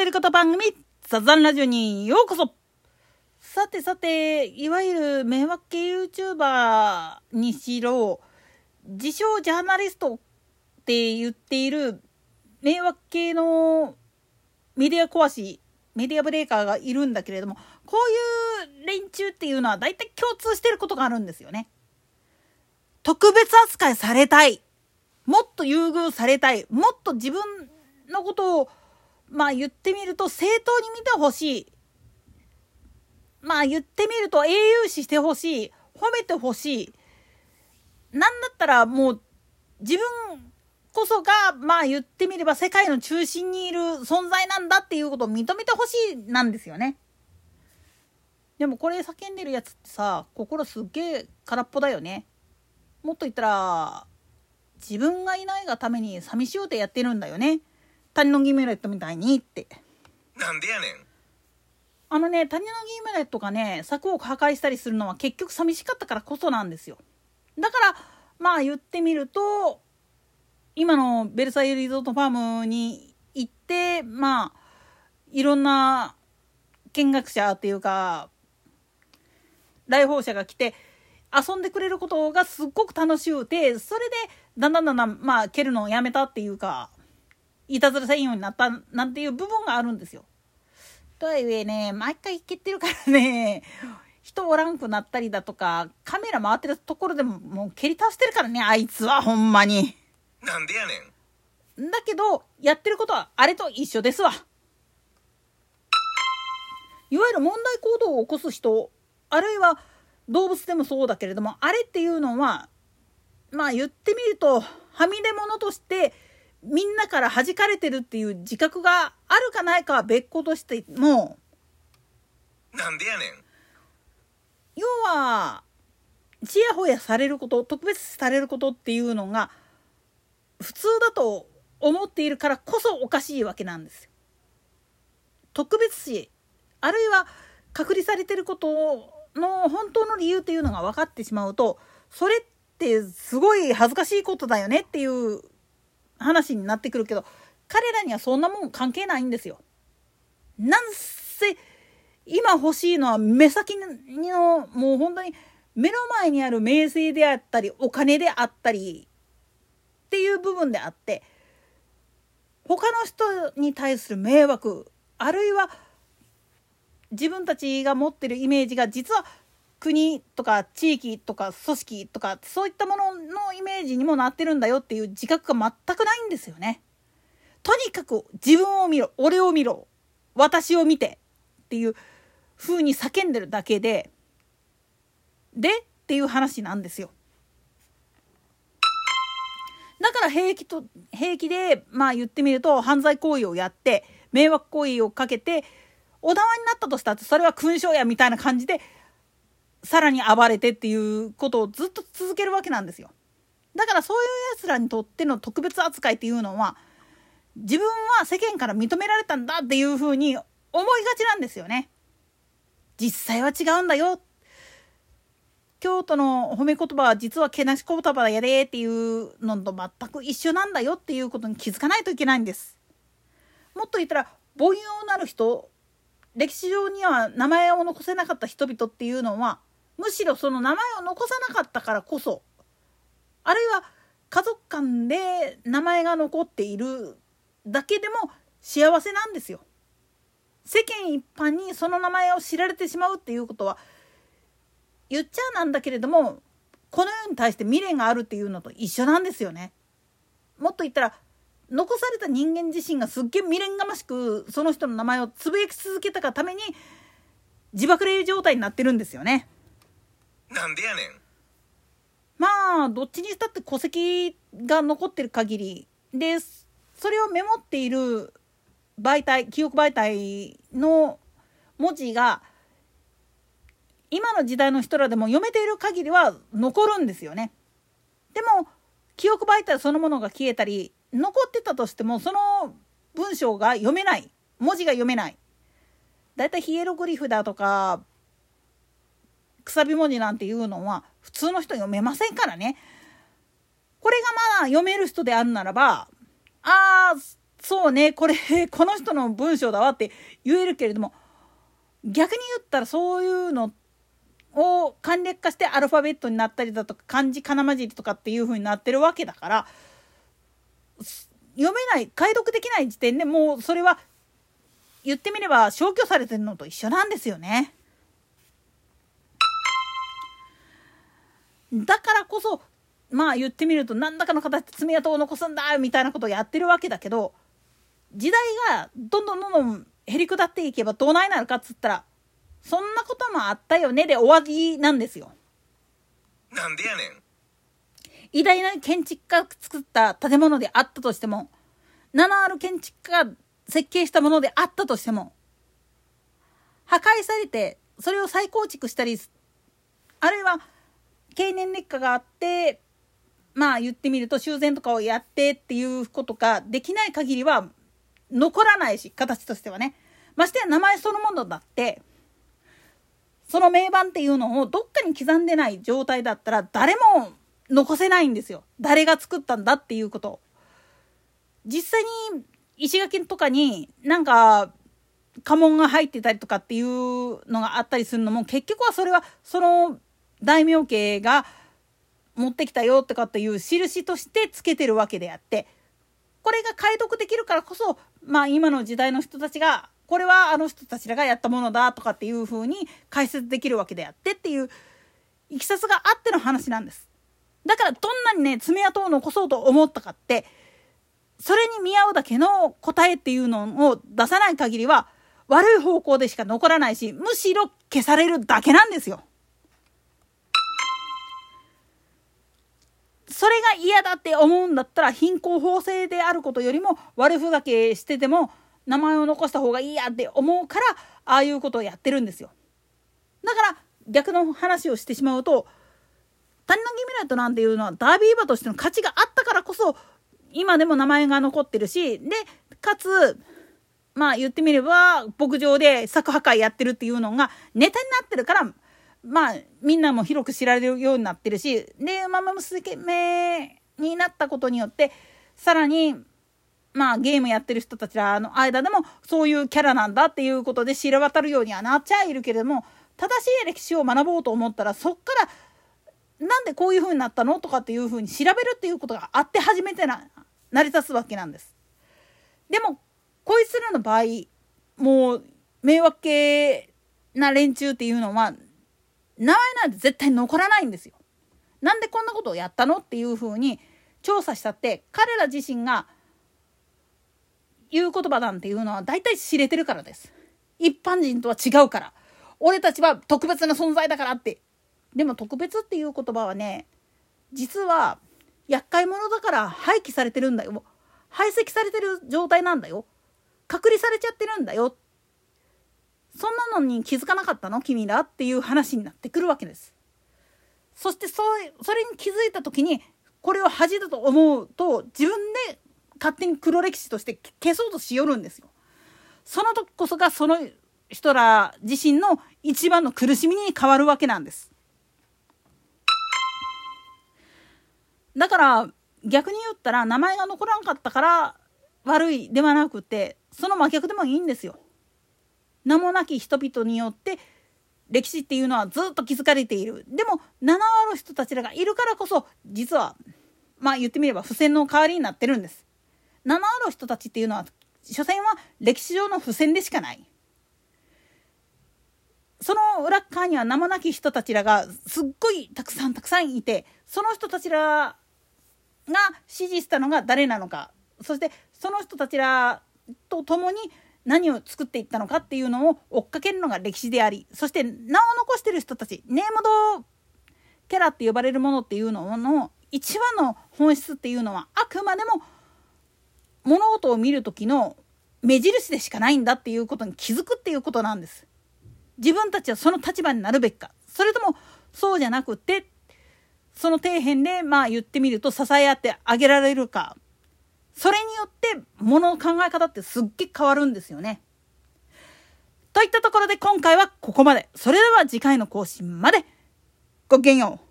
てる方番組、ザザンラジオにようこそさてさて、いわゆる迷惑系 YouTuber にしろ、自称ジャーナリストって言っている迷惑系のメディア壊し、メディアブレーカーがいるんだけれども、こういう連中っていうのは大体共通してることがあるんですよね。特別扱いされたい。もっと優遇されたい。もっと自分のことを、まあ言ってみると正当に見てほしい。まあ言ってみると英雄視してほしい。褒めてほしい。なんだったらもう自分こそが、まあ言ってみれば世界の中心にいる存在なんだっていうことを認めてほしいなんですよね。でもこれ叫んでるやつってさ、心すっげえ空っぽだよね。もっと言ったら、自分がいないがために寂しようてやってるんだよね。谷のギムレットみたいにって。なんでやねん。あのね、谷のギムレットがね、柵を破壊したりするのは結局寂しかったからこそなんですよ。だから、まあ言ってみると、今のベルサイユリゾートファームに行って、まあ、いろんな見学者っていうか、来訪者が来て、遊んでくれることがすっごく楽しゅうて、それで、だんだんだんだん、まあ、蹴るのをやめたっていうか、いたずらせんようになったなんていう部分があるんですよ。とはいえね、毎回蹴ってるからね、人おらんくなったりだとか、カメラ回ってるところでももう蹴り倒してるからね、あいつはほんまに。なんでやねん。だけど、やってることはあれと一緒ですわ。いわゆる問題行動を起こす人、あるいは動物でもそうだけれども、あれっていうのは、まあ言ってみると、はみ出物としてみんなから弾かれてるっていう自覚があるかないかは別個としても、なんでやねん。要は、ちやほやされること、特別視されることっていうのが、普通だと思っているからこそおかしいわけなんですよ。特別視、あるいは隔離されてることの本当の理由っていうのが分かってしまうと、それってすごい恥ずかしいことだよねっていう話になってくるけど、彼らにはそんなもん関係ないんですよ。なんせ、今欲しいのは目先の、もう本当に目の前にある名声であったり、お金であったり、っていう部分であって、他の人に対する迷惑、あるいは自分たちが持ってるイメージが実は国とか地域とか組織とかそういったもののイメージにもなってるんだよっていう自覚が全くないんですよね。とにかく自分を見ろ俺を見ろ私を見てっていう風に叫んでるだけででっていう話なんですよ。だから平気と平気でまあ言ってみると犯罪行為をやって迷惑行為をかけてお縄になったとしたらそれは勲章やみたいな感じでさらに暴れてっていうことをずっと続けるわけなんですよ。だからそういう奴らにとっての特別扱いっていうのは自分は世間から認められたんだっていうふうに思いがちなんですよね。実際は違うんだよ。京都の褒め言葉は実はけなし言葉やでっていうのと全く一緒なんだよっていうことに気づかないといけないんです。もっと言ったら凡庸なる人歴史上には名前を残せなかった人々っていうのはむしろその名前を残さなかったからこそあるいは家族間で名前が残っているだけでも幸せなんですよ。世間一般にその名前を知られてしまうっていうことは言っちゃなんだけれどもこの世に対して未練があるっていうのと一緒なんですよね。もっと言ったら残された人間自身がすっげえ未練がましくその人の名前をつぶやき続けたがために自爆霊状態になってるんですよね。なんでやねん。まあどっちにしたって戸籍が残ってる限りでそれをメモっている媒体記憶媒体の文字が今の時代の人らでも読めている限りは残るんですよね。でも記憶媒体そのものが消えたり残ってたとしてもその文章が読めない文字が読めないだいたいヒエログリフだとかくさび文字なんていうのは普通の人読めませんからねこれがまあ読める人であるならばあーそうねこれこの人の文章だわって言えるけれども逆に言ったらそういうのを簡略化してアルファベットになったりだとか漢字かなまじりとかっていう風になってるわけだから読めない解読できない時点でもうそれは言ってみれば消去されてるのと一緒なんですよね。だからこそまあ言ってみると何らかの形で爪痕を残すんだみたいなことをやってるわけだけど時代がどんどんどんどんへり下っていけばどうないなるかっつったらそんなこともあったよねで終わりなんですよ。なんでやねん。偉大な建築家が作った建物であったとしても名のある建築家が設計したものであったとしても破壊されてそれを再構築したりあるいは経年劣化があってまあ言ってみると修繕とかをやってっていうことができない限りは残らないし形としてはね。ましてや名前そのものだってその名盤っていうのをどっかに刻んでない状態だったら誰も残せないんですよ。誰が作ったんだっていうこと。実際に石垣とかになんか家紋が入ってたりとかっていうのがあったりするのも結局はそれはその大名家が持ってきたよとかっていう印としてつけてるわけであってこれが解読できるからこそまあ今の時代の人たちがこれはあの人たちらがやったものだとかっていうふうに解説できるわけであってっていういきさつがあっての話なんです。だからどんなにね爪痕を残そうと思ったかってそれに見合うだけの答えっていうのを出さない限りは悪い方向でしか残らないしむしろ消されるだけなんですよ。それが嫌だって思うんだったら貧困法制であることよりも悪ふざけしてても名前を残した方がいいやって思うからああいうことをやってるんですよ。だから逆の話をしてしまうと谷中ミライトなんていうのはダービー馬としての価値があったからこそ今でも名前が残ってるしでかつまあ言ってみれば牧場で柵破壊やってるっていうのがネタになってるからまあみんなも広く知られるようになってるしで馬娘になったことによってさらにまあゲームやってる人たちらの間でもそういうキャラなんだっていうことで知れ渡るようにはなっちゃいるけれども正しい歴史を学ぼうと思ったらそっからなんでこういう風になったのとかっていう風に調べるっていうことがあって初めてな成り立つわけなんです。でもこいつらの場合もう迷惑系な連中っていうのは名前なんて絶対残らないんですよ。なんでこんなことをやったのっていうふうに調査したって彼ら自身が言う言葉なんていうのは大体知れてるからです。一般人とは違うから。俺たちは特別な存在だからって。でも特別っていう言葉はね実は厄介者だから廃棄されてるんだよ。排斥されてる状態なんだよ。隔離されちゃってるんだよ。そんなのに気づかなかったの君らっていう話になってくるわけです。そしてそそれに気づいた時にこれを恥だと思うと自分で勝手に黒歴史として消そうとしよるんですよ。その時こそがその人ら自身の一番の苦しみに変わるわけなんです。だから逆に言ったら名前が残らんかったから悪いではなくてその真逆でもいいんですよ。名もなき人々によって歴史っていうのはずっと築かれている。でも名のある人たちらがいるからこそ実はまあ言ってみれば付箋の代わりになってるんです。名のある人たちっていうのは所詮は歴史上の付箋でしかない。その裏側には名もなき人たちらがすっごいたくさんたくさんいてその人たちらが支持したのが誰なのか。そしてその人たちらと共に何を作っていったのかっていうのを追っかけるのが歴史でありそして名を残してる人たちネームドキャラって呼ばれるものっていうのの一番の本質っていうのはあくまでも物事を見る時の目印でしかないんだっていうことに気づくっていうことなんです。自分たちはその立場になるべきかそれともそうじゃなくてその底辺でまあ言ってみると支え合ってあげられるかそれによって物の考え方ってすっげえ変わるんですよね。といったところで今回はここまで。それでは次回の更新まで。ごきげんよう。